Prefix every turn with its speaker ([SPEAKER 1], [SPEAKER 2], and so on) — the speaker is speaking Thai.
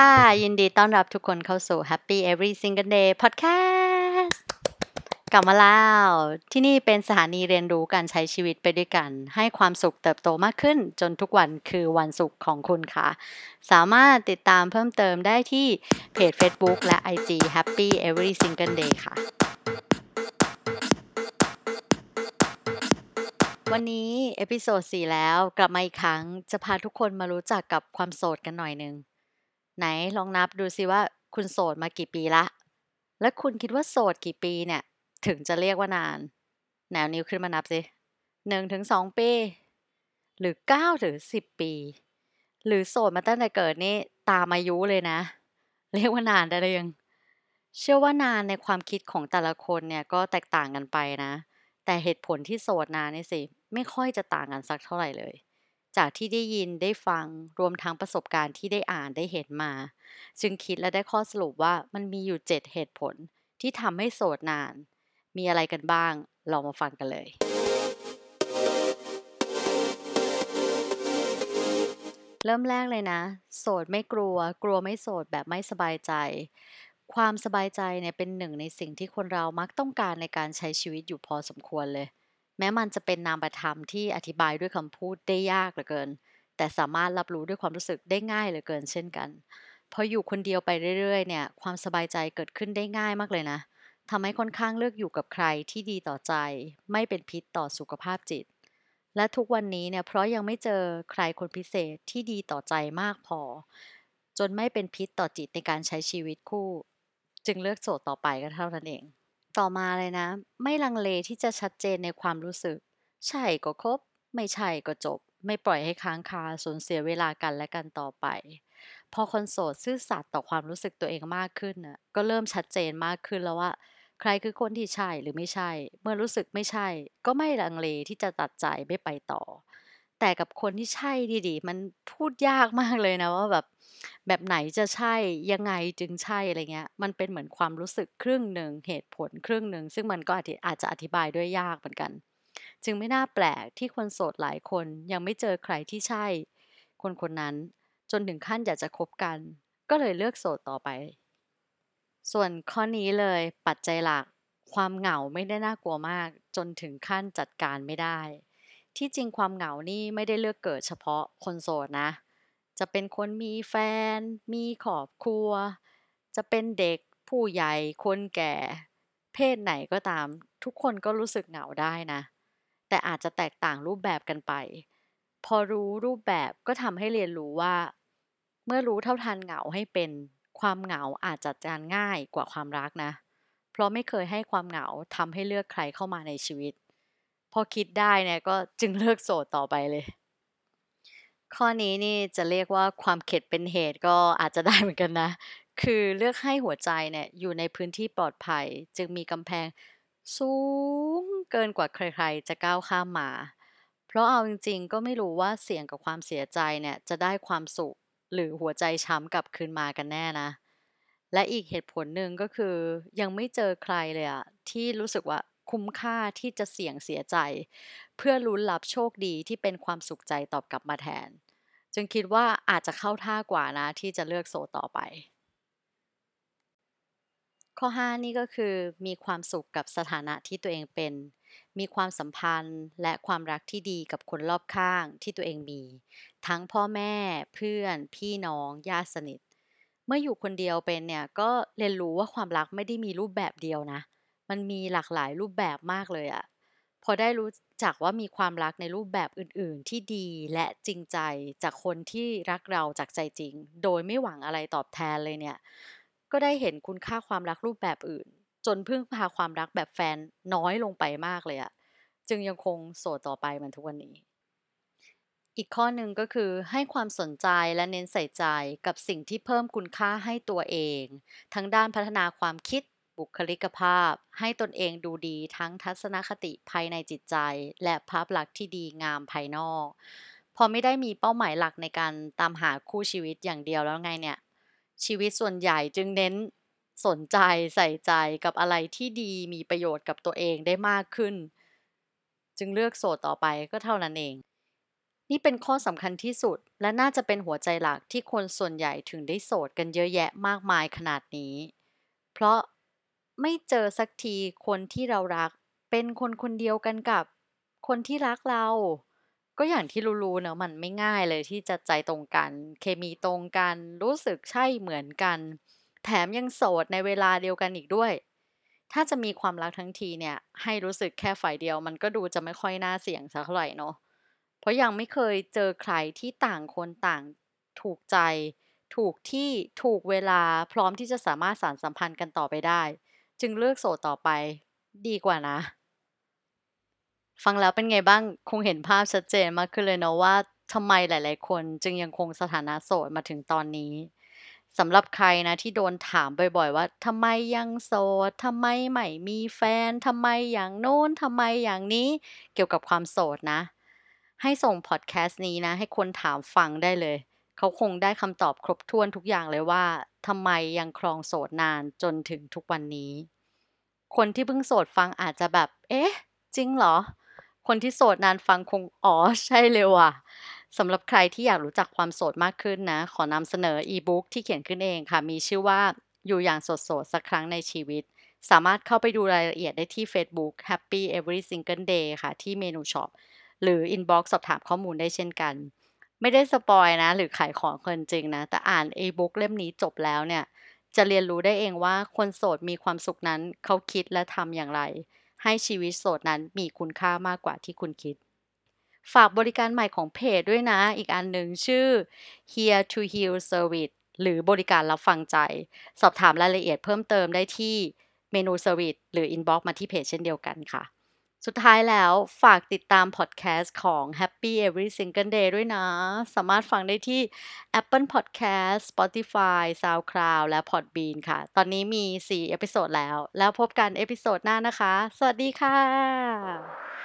[SPEAKER 1] ค่ะ ยินดีต้อนรับทุกคนเข้าสู่ Happy Every Single Day Podcast กลับมาแล้ว ที่นี่เป็นสถานีเรียนรู้การใช้ชีวิตไปด้วยกัน ให้ความสุขเติบโตมากขึ้น จนทุกวันคือวันสุขของคุณค่ะ สามารถติดตามเพิ่มเติมได้ที่เพจ Facebook และ IG Happy Every Single Day ค่ะวันนี้ episode 4 แล้วกลับมาอีกครั้ง จะพาทุกคนมารู้จักกับความโสดกันหน่อยนึง ไหนลองนับดูสิว่าคุณโสดมากี่ปีละ และคุณคิดว่าโสดกี่ปีเนี่ย ถึงจะเรียกว่านาน แนวนิ้วขึ้นมานับสิหนึ่งถึงสองปี หรือเก้าถึงสิบปี หรือโสดมาตั้งแต่เกิดนี่ตามอายุเลยนะ เรียกว่านานได้หรือยัง เชื่อว่านานในความคิดของแต่ละคนเนี่ยก็แตกต่างกันไปนะ แต่เหตุผลที่โสดนานนี่สิ ไม่ค่อยจะต่างกันสักเท่าไหร่เลย จากที่ได้ยินได้ฟังรวมทั้งประสบการณ์ที่ได้อ่านได้เห็นมา จึงคิดและได้ข้อสรุปว่ามันมีอยู่ 7 เหตุผลที่ทำให้โสดนาน มีอะไรกันบ้างลองมาฟังกันเลย เริ่มแรกเลยนะ โสดไม่กลัว กลัวไม่โสดแบบไม่สบายใจ ความสบายใจเนี่ยเป็นหนึ่งในสิ่งที่คนเรามักต้องการในการใช้ชีวิตอยู่พอสมควรเลย แม้มันจะเป็นนามธรรมที่อธิบายด้วยคำพูดได้ยากเหลือเกิน แต่สามารถรับรู้ด้วยความรู้สึกได้ง่ายเหลือเกิน เช่นกันพออยู่คนเดียวไปเรื่อยๆ เนี่ย ความสบายใจเกิดขึ้นได้ง่ายมากเลยนะทำให้ค่อนข้างเลือกอยู่กับใครที่ดีต่อใจ ไม่เป็นพิษต่อสุขภาพจิต และทุกวันนี้เนี่ยเพราะยังไม่เจอใครคนพิเศษที่ดีต่อใจมากพอ จนไม่เป็นพิษต่อจิตในการใช้ชีวิตคู่ จึงเลือกโสดต่อไปก็เท่านั้นเอง ต่อมาเลยนะ ไม่ลังเลที่จะชัดเจนในความรู้สึก ใช่ก็ครบ ไม่ใช่ก็จบ ไม่ปล่อยให้ค้างคาสูญเสียเวลากันและกันต่อไป พอคนโสดซื่อสัตย์ต่อความรู้สึกตัวเองมากขึ้นน่ะก็เริ่มชัดเจนมากขึ้นแล้วว่า ใครคือคนที่ใช่หรือไม่ใช่ เมื่อรู้สึกไม่ใช่ ก็ไม่ลังเลที่จะตัดใจไม่ไปต่อ แต่กับคนที่ใช่ดีๆ มันพูดยากมากเลยนะว่าแบบแบบไหนจะใช่ยังไงจึงใช่อะไรเงี้ย มันเป็นเหมือนความรู้สึกครึ่งหนึ่งเหตุผลครึ่งหนึ่งซึ่งมันก็อาจอาจจะอธิบายด้วยยากเหมือนกัน จึงไม่น่าแปลกที่คนโสดหลายคนยังไม่เจอใครที่ใช่ คนคนนั้นจนถึงขั้นอยากจะคบกัน ก็เลยเลือกโสดต่อไป ส่วนข้อนี้เลยปัจจัยหลักความเหงาไม่ได้น่ากลัวมาก จนถึงขั้นจัดการไม่ได้ ที่จริงความเหงานี่ไม่ได้เลือกเกิดเฉพาะคนโสดนะ จะเป็นคนมีแฟน มีครอบครัว จะเป็นเด็กผู้ใหญ่ คนแก่ เพศไหนก็ตาม ทุกคนก็รู้สึกเหงาได้นะ แต่อาจจะแตกต่างรูปแบบกันไป พอรู้รูปแบบก็ทำให้เรียนรู้ว่า เมื่อรู้เท่าทันเหงาให้เป็นความเหงาอาจจัดการง่ายกว่าความรักนะ เพราะไม่เคยให้ความเหงาทำให้เลือกใครเข้ามาในชีวิต พอคิดได้เนี่ยก็จึงเลือกโสดต่อไปเลย ข้อนี้นี่จะเรียกว่าความเข็ดเป็นเหตุก็อาจจะได้เหมือนกันนะ คือเลือกให้หัวใจเนี่ยอยู่ในพื้นที่ปลอดภัย จึงมีกำแพงสูงเกินกว่าใครๆ จะก้าวข้ามมา เพราะเอาจริงๆ ก็ไม่รู้ว่าเสี่ยงกับความเสียใจเนี่ยจะได้ความสุข หรือหัวใจช้ำกลับคืนมากันแน่นะ และอีกเหตุผลหนึ่งก็คือยังไม่เจอใครเลยอะที่รู้สึกว่า คุ้มค่าที่จะเสี่ยงเสียใจ เพื่อลุ้นรับโชคดีที่เป็นความสุขใจตอบกลับมาแทน จึงคิดว่าอาจจะเข้าท่ากว่านะที่จะเลือกโสดต่อไป ข้อ 5 นี่ก็คือมีความสุขกับสถานะที่ตัวเองเป็น มีความสัมพันธ์และความรักที่ดีกับคนรอบข้างที่ตัวเองมี ทั้งพ่อแม่ เพื่อน พี่น้องญาติสนิทเมื่ออยู่คนเดียวเป็นเนี่ยก็เรียนรู้ว่าความรักไม่ได้มีรูปแบบเดียวนะ มันมีหลากหลายรูปแบบมากเลยอะพอได้รู้จักว่ามีความรักในรูปแบบอื่นๆ ที่ดีและจริงใจจากคนที่รักเราจากใจจริง โดยไม่หวังอะไรตอบแทนเลยเนี่ย ก็ได้เห็นคุณค่าความรักรูปแบบอื่น จนพึ่งพาความรักแบบแฟนน้อยลงไปมากเลยอะจึงยังคงโสดต่อไปเหมือนทุกวันนี้ อีกข้อหนึ่งก็คือให้ความสนใจและเน้นใส่ใจกับสิ่งที่เพิ่มคุณค่าให้ตัวเอง ทั้งด้านพัฒนาความคิด บุคลิกภาพ ให้ตนเองดูดีทั้งทัศนคติภายในจิตใจ และภาพลักษณ์ที่ดีงามภายนอก พอไม่ได้มีเป้าหมายหลักในการตามหาคู่ชีวิตอย่างเดียวแล้วไงเนี่ย ชีวิตส่วนใหญ่จึงเน้นสนใจใส่ใจกับอะไรที่ดีมีประโยชน์กับตัวเองได้มากขึ้น จึงเลือกโสดต่อไปก็เท่านั้นเอง นี่เป็นข้อสำคัญที่สุด และน่าจะเป็นหัวใจหลักที่คนส่วนใหญ่ถึงได้โสดกันเยอะแยะมากมายขนาดนี้ เพราะ ไม่เจอสักทีคนที่เรารัก เป็นคนคนเดียวกันกับคนที่รักเรา ก็อย่างที่รู้ๆเนอะมันไม่ง่ายเลยที่จะใจตรงกัน เคมีตรงกัน รู้สึกใช่เหมือนกัน แถมยังโสดในเวลาเดียวกันอีกด้วย ถ้าจะมีความรักทั้งทีเนี่ย ให้รู้สึกแค่ฝ่ายเดียว มันก็ดูจะไม่ค่อยน่าเสี่ยงสักเท่าไหร่เนาะเพราะยังไม่เคยเจอใครที่ต่างคนต่างถูกใจ ถูกที่ถูกเวลาพร้อมที่จะสามารถสานสัมพันธ์กันต่อไปได้ จึงเลือกโสดต่อไป ดีกว่านะ ฟังแล้วเป็นไงบ้างคงเห็นภาพชัดเจนมากขึ้นเลยเนาะว่าทำไมหลาย ๆ คนจึงยังคงสถานะโสดมาถึงตอนนี้สำหรับใครนะที่โดนถามบ่อย ๆ ว่าทำไมยังโสดทำไมไม่มีแฟนทำไมอย่างโน้นทำไมอย่างนี้ เกี่ยวกับความโสดนะ ให้ส่งพอดแคสต์นี้นะ ให้คนถามฟังได้เลย เขาคงได้คำตอบครบถ้วนทุกอย่างเลยว่าทำไมยังครองโสดนานจนถึงทุกวันนี้ คนที่เพิ่งโสดฟังอาจจะแบบ เอ๊ะ จริงเหรอ คนที่โสดนานฟังคงอ๋อใช่เลยว่ะสำหรับใครที่อยากรู้จักความโสดมากขึ้นนะ ขอนำเสนออีบุ๊กที่เขียนขึ้นเองค่ะ มีชื่อว่าอยู่อย่างโสดๆสักครั้งในชีวิต สามารถเข้าไปดูรายละเอียดได้ที่ Facebook Happy Every Single Day ค่ะ ที่เมนู shop หรือ Inbox สอบถามข้อมูลได้เช่นกัน ไม่ได้ spoil นะ หรือขายของเกินจริงนะ แต่อ่านอีบุ๊กเล่มนี้จบแล้วเนี่ย จะเรียนรู้ได้เองว่าคนโสดมีความสุขนั้นเขาคิดและทำอย่างไร ให้ชีวิตโสดนั้นมีคุณค่ามากกว่าที่คุณคิด ฝากบริการใหม่ของเพจด้วยนะ อีกอันหนึ่งชื่อ Here to Heal Service หรือบริการรับฟังใจ สอบถามรายละเอียดเพิ่มเติมได้ที่เมนู Service หรือ Inbox มาที่เพจเช่นเดียวกันค่ะ สุดท้ายแล้วฝากติดตามพอดแคสต์ของ Happy Every Single Day ด้วยนะ สามารถฟังได้ที่ Apple Podcast Spotify SoundCloud และ Podbean ค่ะ ตอนนี้มี 4 episode แล้ว แล้วพบกัน episode หน้านะคะ สวัสดีค่ะ